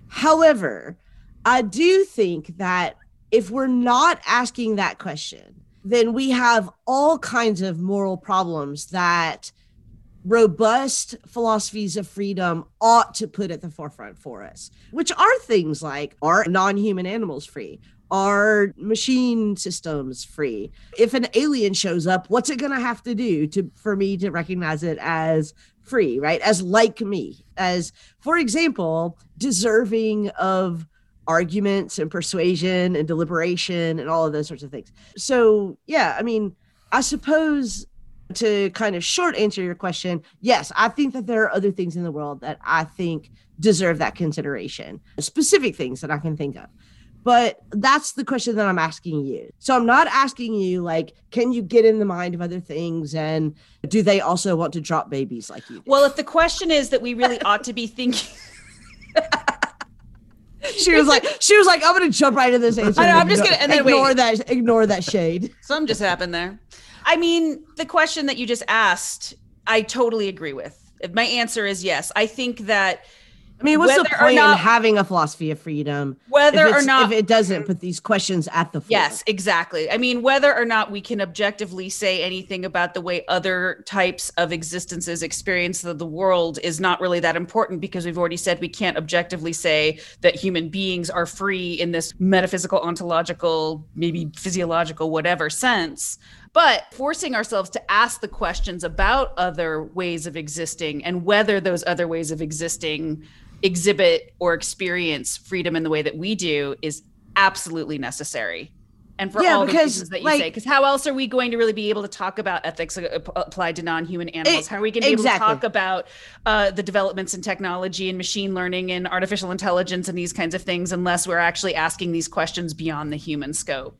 A: However, I do think that if we're not asking that question, then we have all kinds of moral problems that robust philosophies of freedom ought to put at the forefront for us, which are things like are non human animals free? Are machine systems free? If an alien shows up, what's it going to have to do to for me to recognize it as free, right? As like me, as for example, deserving of arguments and persuasion and deliberation and all of those sorts of things. So, yeah, I mean, I suppose to kind of short answer your question, yes, I think that there are other things in the world that I think deserve that consideration, specific things that I can think of. But that's the question that I'm asking you. So I'm not asking you, like, can you get in the mind of other things? And do they also want to drop babies like you? Do?
C: Well, if the question is that we really ought to be thinking. <laughs>
A: she was like, she was like, I'm gonna jump right into this answer.
C: I know, I'm just gonna and then
A: ignore wait. that, ignore that shade.
C: Some just happened there. I mean, the question that you just asked, I totally agree with. My answer is yes. I think that
A: I mean, what's the point not, in having a philosophy of freedom?
C: Whether or not
A: if it doesn't put these questions at the forefront
C: Yes, exactly. I mean, whether or not we can objectively say anything about the way other types of existences experience the, the world is not really that important because we've already said we can't objectively say that human beings are free in this metaphysical, ontological, maybe physiological, whatever sense but forcing ourselves to ask the questions about other ways of existing and whether those other ways of existing exhibit or experience freedom in the way that we do is absolutely necessary and for yeah, all because, the reasons that you like, say because how else are we going to really be able to talk about ethics applied to non-human animals it, how are we going to be exactly. able to talk about uh, the developments in technology and machine learning and artificial intelligence and these kinds of things unless we're actually asking these questions beyond the human scope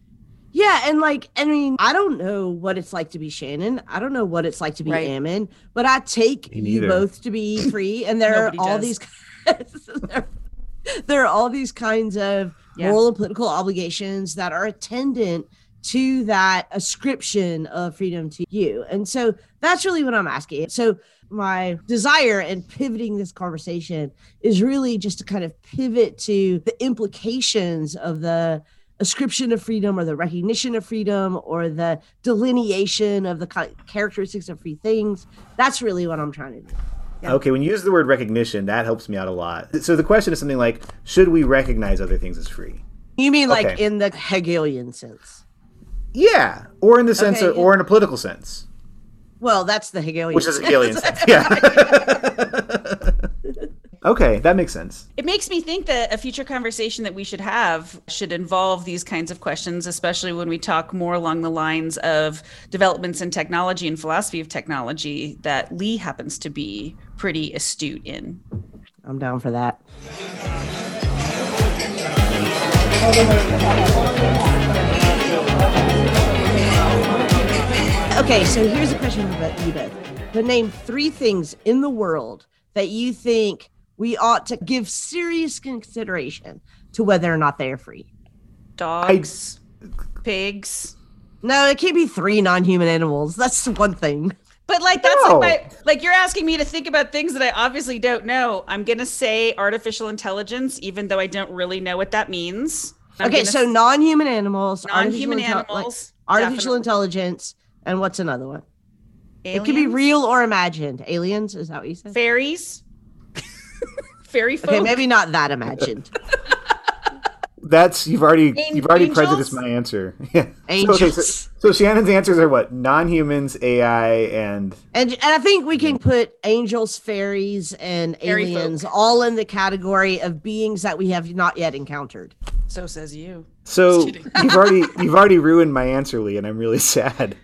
A: yeah, and like, I mean, I don't know what it's like to be Shannon. I don't know what it's like to be right. Ammon, but I take you both to be free, and there <laughs> are all does. these there, <laughs> there are all these kinds of yeah. moral and political obligations that are attendant to that ascription of freedom to you. And so that's really what I'm asking. So my desire in pivoting this conversation is really just to kind of pivot to the implications of the ascription of freedom or the recognition of freedom or the delineation of the characteristics of free things. That's really what I'm trying to do.
B: Yeah. Okay, when you use the word recognition, that helps me out a lot. So the question is something like, should we recognize other things as free?
A: You mean like okay. in the Hegelian sense?
B: Yeah, or in the sense, okay, of, yeah. or in a political sense.
A: Well, that's the Hegelian,
B: which is Hegelian sense. Yeah. <laughs> <laughs> Okay, that makes sense.
C: It makes me think that a future conversation that we should have should involve these kinds of questions, especially when we talk more along the lines of developments in technology and philosophy of technology that Lee happens to be pretty astute in.
A: I'm down for that. Okay, so here's a question for you both. To name three things in the world that you think we ought to give serious consideration to whether or not they are free.
C: Dogs, pigs.
A: No, it can't be three non-human animals. That's one thing.
C: But like that's
B: No.
C: like my like you're asking me to think about things that I obviously don't know. I'm gonna say artificial intelligence, even though I don't really know what that means. I'm
A: okay, so
C: s-
A: non-human animals,
C: non-human
A: artificial intel- like,
C: animals,
A: artificial
C: definitely.
A: intelligence, and what's another one? It could be real or imagined. Aliens, is that what you said?
C: fairies, <laughs> fairy folk.
A: Okay, maybe not that imagined. <laughs>
B: That's you've already
C: An-
B: you've already
C: angels?
B: prejudiced my answer. <laughs> Yeah. So,
A: Angels.
B: okay, so, so Shannon's answers are what? Non-humans, AI, and
A: And, and I think we can put angels, fairies, and
C: Fairy
A: aliens all in the category of beings that we have not yet encountered.
C: So says you.
B: so you've already you've already ruined my answer, Lee, and I'm really sad.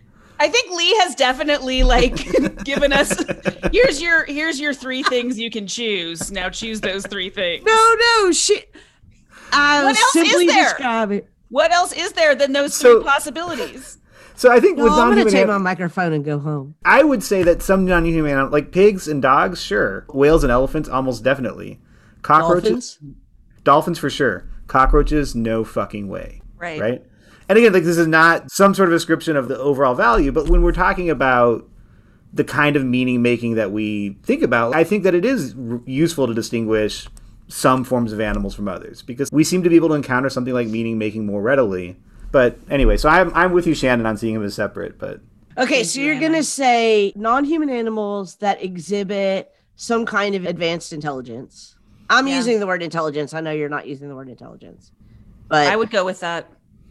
C: I think Lee has definitely like <laughs> given us here's your here's your three things you can choose. Now choose those three things.
A: No, no, shit. I
C: What
A: was
C: else is there?
A: describing.
C: What else is there than those
B: So-
C: three possibilities?
B: So I think
A: No,
B: with
A: I'm gonna
B: non-human,
A: take
B: an-
A: my microphone and go home.
B: I would say that some non-human, anim- like pigs and dogs, sure. Whales and elephants, almost definitely. Cockroaches,
A: Dolphins.
B: dolphins for sure. Cockroaches, no fucking way.
C: Right.
B: Right. And again, like this is not some sort of description of the overall value, but when we're talking about the kind of meaning making that we think about, I think that it is r- useful to distinguish some forms of animals from others because we seem to be able to encounter something like meaning making more readily. But anyway, so I'm, I'm with you, Shannon, on seeing them as separate. But
A: Okay, so
C: you,
A: you're gonna say non-human animals that exhibit some kind of advanced intelligence. I'm
C: Yeah.
A: using the word intelligence. I know you're not using the word intelligence, but
C: I would go with that.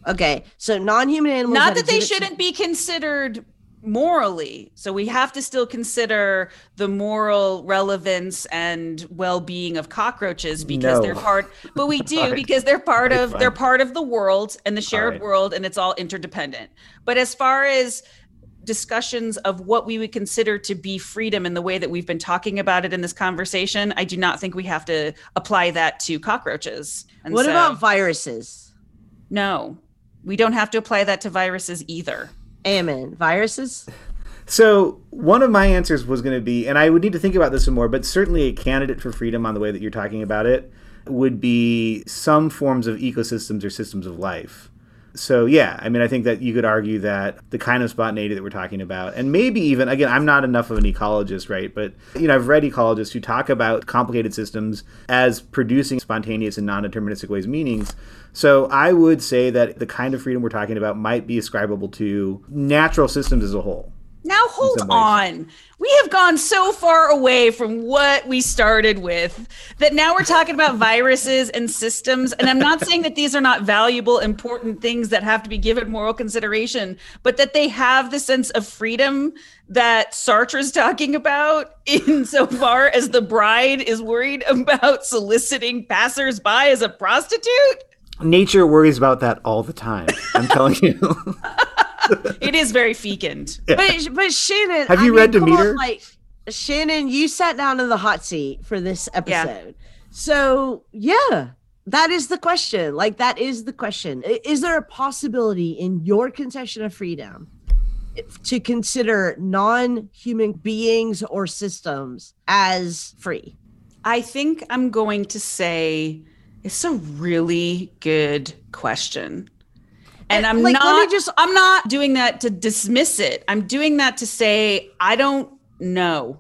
A: Okay. So non-human animals.
C: Not that they shouldn't be considered morally. So we have to still consider the moral relevance and well-being of cockroaches because
B: No.
C: they're part but we <laughs> do
B: Alright.
C: because they're part
B: Okay,
C: of
B: fine.
C: they're part of the world and the shared
B: Alright.
C: world and it's all interdependent. But as far as discussions of what we would consider to be freedom in the way that we've been talking about it in this conversation, I do not think we have to apply that to cockroaches. And
A: What
C: so-
A: about viruses?
C: no? We don't have to apply that to viruses either.
A: Amen. Viruses.
B: So one of my answers was going to be, and I would need to think about this some more, but certainly a candidate for freedom on the way that you're talking about it would be some forms of ecosystems or systems of life. So yeah, I mean, I think that you could argue that the kind of spontaneity that we're talking about, and maybe even again, I'm not enough of an ecologist, right? But you know, I've read ecologists who talk about complicated systems as producing spontaneous and non-deterministic ways meanings. So I would say that the kind of freedom we're talking about might be ascribable to natural systems as a whole.
C: Now hold on. We have gone so far away from what we started with that now we're talking about viruses and systems. And I'm not <laughs> saying that these are not valuable, important things that have to be given moral consideration, but that they have the sense of freedom that Sartre is talking about <laughs> insofar as the bride is worried about soliciting passersby as a prostitute.
B: Nature worries about that all the time. I'm telling you. <laughs> <laughs>
C: It is very fecund.
A: But but Shannon,
B: Have
A: I
B: you
A: mean,
B: read
A: come on,
B: Demeter?
A: like Shannon, you sat down in the hot seat for this episode. So yeah, that is the question. Like that is the question. Is there a possibility in your conception of freedom to consider non-human beings or systems as free?
C: I think I'm going to say it's a really good question. And I'm
A: like,
C: not
A: just-
C: I'm not doing that to dismiss it. I'm doing that to say I don't know.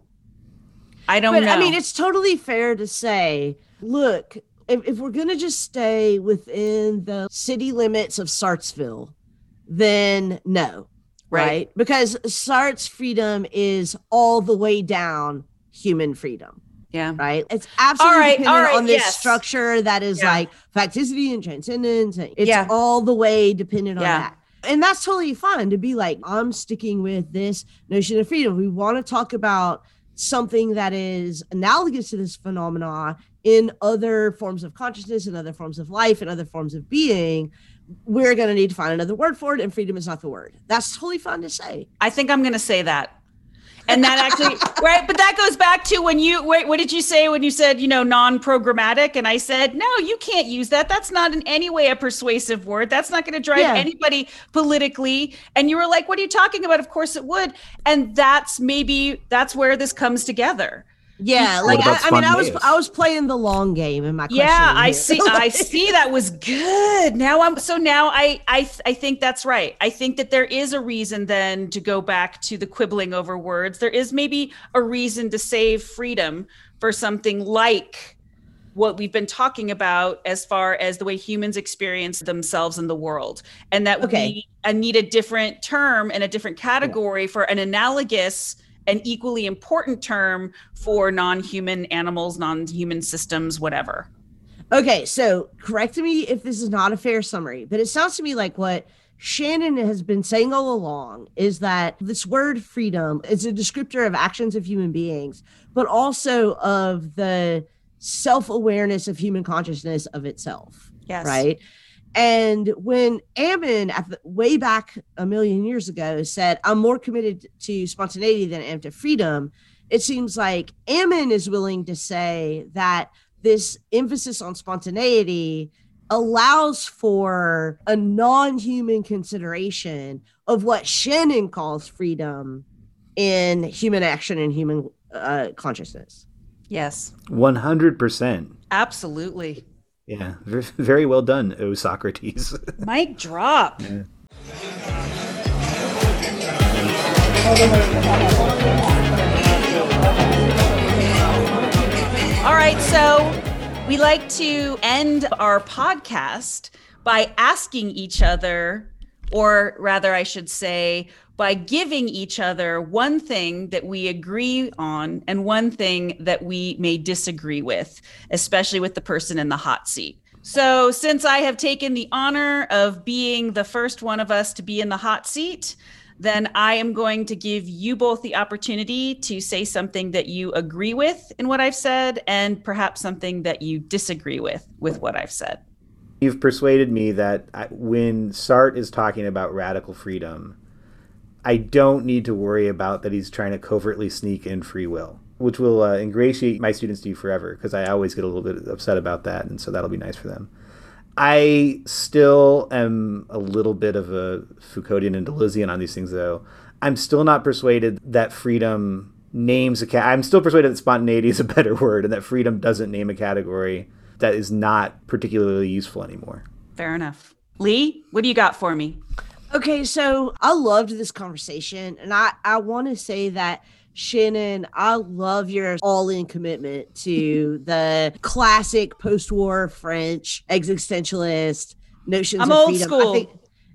C: I don't
A: but
C: know.
A: I mean, it's totally fair to say, look, if, if we're gonna just stay within the city limits of Sartsville, then no,
C: Right.
A: right? Because Sartre's freedom is all the way down human freedom,
C: yeah.
A: right? It's absolutely
C: right,
A: dependent
C: all right,
A: on this
C: yes.
A: structure that is
C: Yeah.
A: like facticity and transcendence. and It's
C: Yeah.
A: all the way dependent on
C: Yeah.
A: that. And that's totally fine to be like, I'm sticking with this notion of freedom. We want to talk about something that is analogous to this phenomena in other forms of consciousness and other forms of life and other forms of being. We're going to need to find another word for it, and freedom is not the word. That's totally fine to say.
C: I think I'm going to say that. And that actually right but that goes back to when you wait what did you say when you said you know non-programmatic? And i said no you can't use that. That's not in any way a persuasive word. That's not going to drive yeah. anybody politically. And you were like what are you talking about? Of course it would. And that's maybe that's where this comes together
A: yeah, like I, I, mean, I was I was playing the long game in my
C: yeah. I see. I <laughs> see. That was good. Now I'm so now I I I think that's right. I think that there is a reason then to go back to the quibbling over words. There is maybe a reason to save freedom for something like what we've been talking about as far as the way humans experience themselves in the world and that okay. we I need a different term and a different category yeah. for an analogous an equally important term for non-human animals, non-human systems, whatever.
A: Okay, so correct me if this is not a fair summary, but it sounds to me like what Shannon has been saying all along is that this word freedom is a descriptor of actions of human beings, but also of the self awareness of human consciousness of itself.
C: Yes.
A: Right. And when Ammon, at the, way back a million years ago, said, I'm more committed to spontaneity than I am to freedom, it seems like Ammon is willing to say that this emphasis on spontaneity allows for a non human consideration of what Shannon calls freedom in human action and human uh, consciousness.
C: Yes.
B: 100%.
C: Absolutely.
B: Yeah, very well done, O Socrates. <laughs>
C: Mic drop. Yeah. All right, so we like to end our podcast by asking each other, or rather, I should say, by giving each other one thing that we agree on and one thing that we may disagree with, especially with the person in the hot seat. So, since I have taken the honor of being the first one of us to be in the hot seat, then I am going to give you both the opportunity to say something that you agree with in what I've said and perhaps something that you disagree with with what I've said.
B: You've persuaded me that when Sartre is talking about radical freedom, I don't need to worry about that he's trying to covertly sneak in free will, which will uh, ingratiate my students to you forever because I always get a little bit upset about that, and so that'll be nice for them. I still am a little bit of a Foucauldian and Deleuzian on these things, though. I'm still not persuaded that freedom names a cat. I'm still persuaded that spontaneity is a better <laughs> word, and that freedom doesn't name a category that is not particularly useful anymore.
C: Fair enough. Lee, what do you got for me?
A: Okay, so I loved this conversation, and I I want to say that Shannon, I love your all-in commitment to <laughs> the classic post-war French existentialist notions.
C: I'm
A: of
C: old
A: freedom.
C: school.
A: Think,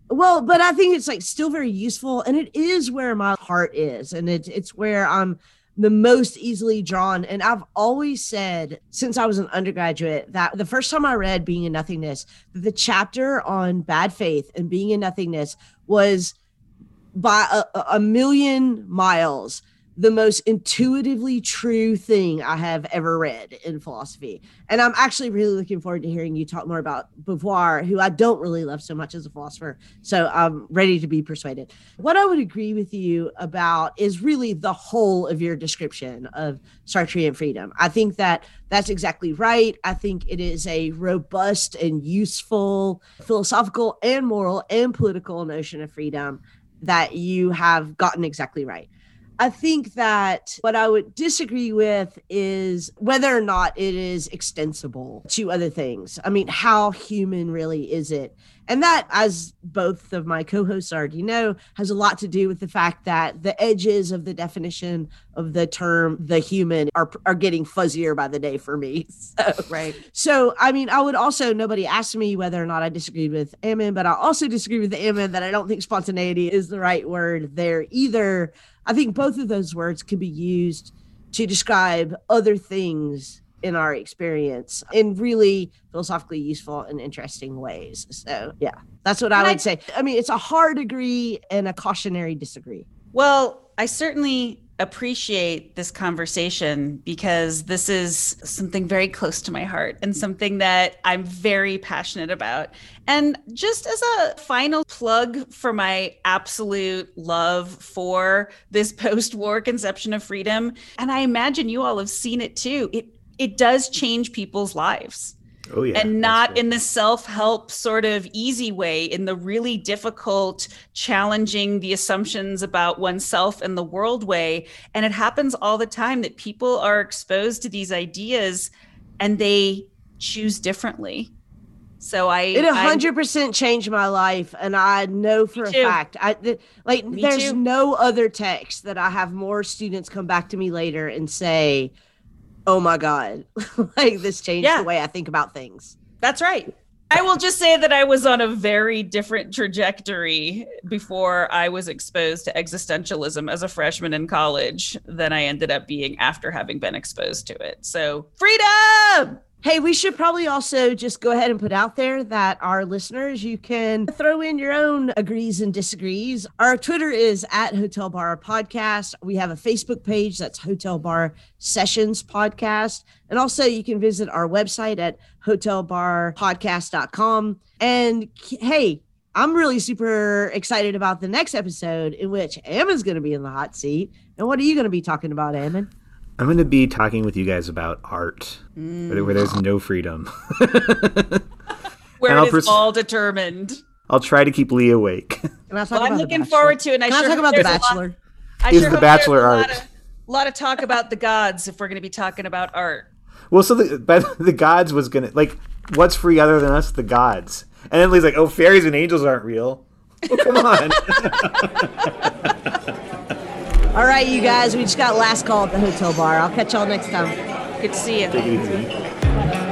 A: well, but I think it's like still very useful, and it is where my heart is, and it's it's where I'm the most easily drawn. And I've always said since I was an undergraduate that the first time I read Being and Nothingness, the chapter on bad faith and being and nothingness was by a, a million miles the most intuitively true thing I have ever read in philosophy. And I'm actually really looking forward to hearing you talk more about Beauvoir, who I don't really love so much as a philosopher. So I'm ready to be persuaded. What I would agree with you about is really the whole of your description of Sartrean freedom. I think that that's exactly right. I think it is a robust and useful philosophical and moral and political notion of freedom that you have gotten exactly right. I think that what I would disagree with is whether or not it is extensible to other things. I mean, how human really is it? And that, as both of my co hosts already know, has a lot to do with the fact that the edges of the definition of the term the human are, are getting fuzzier by the day for me. <laughs>
C: So, right.
A: So, I mean, I would also, nobody asked me whether or not I disagreed with Ammon, but I also disagree with Ammon that I don't think spontaneity is the right word there either. I think both of those words can be used to describe other things in our experience in really philosophically useful and interesting ways. So, yeah, that's what I would I, say. I mean, it's a hard agree and a cautionary disagree.
C: Well, I certainly appreciate this conversation because this is something very close to my heart and something that I'm very passionate about. And just as a final plug for my absolute love for this post-war conception of freedom, and I imagine you all have seen it too. It it does change people's lives.
B: Oh, yeah.
C: And not in the self help sort of easy way, in the really difficult, challenging the assumptions about oneself and the world way. And it happens all the time that people are exposed to these ideas and they choose differently. So I
A: it hundred percent changed my life, and I know for a fact I th- like. Me there's too. no other text that I have more students come back to me later and say, oh my god. <laughs> Like this changed yeah. the way i think about things.
C: That's right. I will just say that i was on a very different trajectory before i was exposed to existentialism as a freshman in college than i ended up being after having been exposed to it. So freedom
A: Hey, we should probably also just go ahead and put out there that our listeners, you can throw in your own agrees and disagrees. Our Twitter is at Hotel Bar Podcast. We have a Facebook page that's Hotel Bar Sessions Podcast. And also, you can visit our website at hotelbarpodcast.com. And hey, I'm really super excited about the next episode in which Ammon's going to be in the hot seat. And what are you going to be talking about, Ammon?
B: I'm going to be talking with you guys about art, mm. where, where, there's no freedom. <laughs>
C: where it is pers- all determined.
B: I'll try to keep Lee awake.
C: well, I'm looking forward to it. And
A: I
C: Can
A: sure I talk about The Bachelor? Lot,
B: is sure The Bachelor art.
C: A lot, of, talk about the gods if we're going to be talking about art.
B: Well, so the but the gods was gonna like what's free other than us? The gods. And then Lee's like, oh, fairies and angels aren't real. Oh, come on. <laughs>
A: All right, you guys, we just got last call at the hotel bar. I'll catch y'all next time.
C: Good to see you.
B: Take it easy.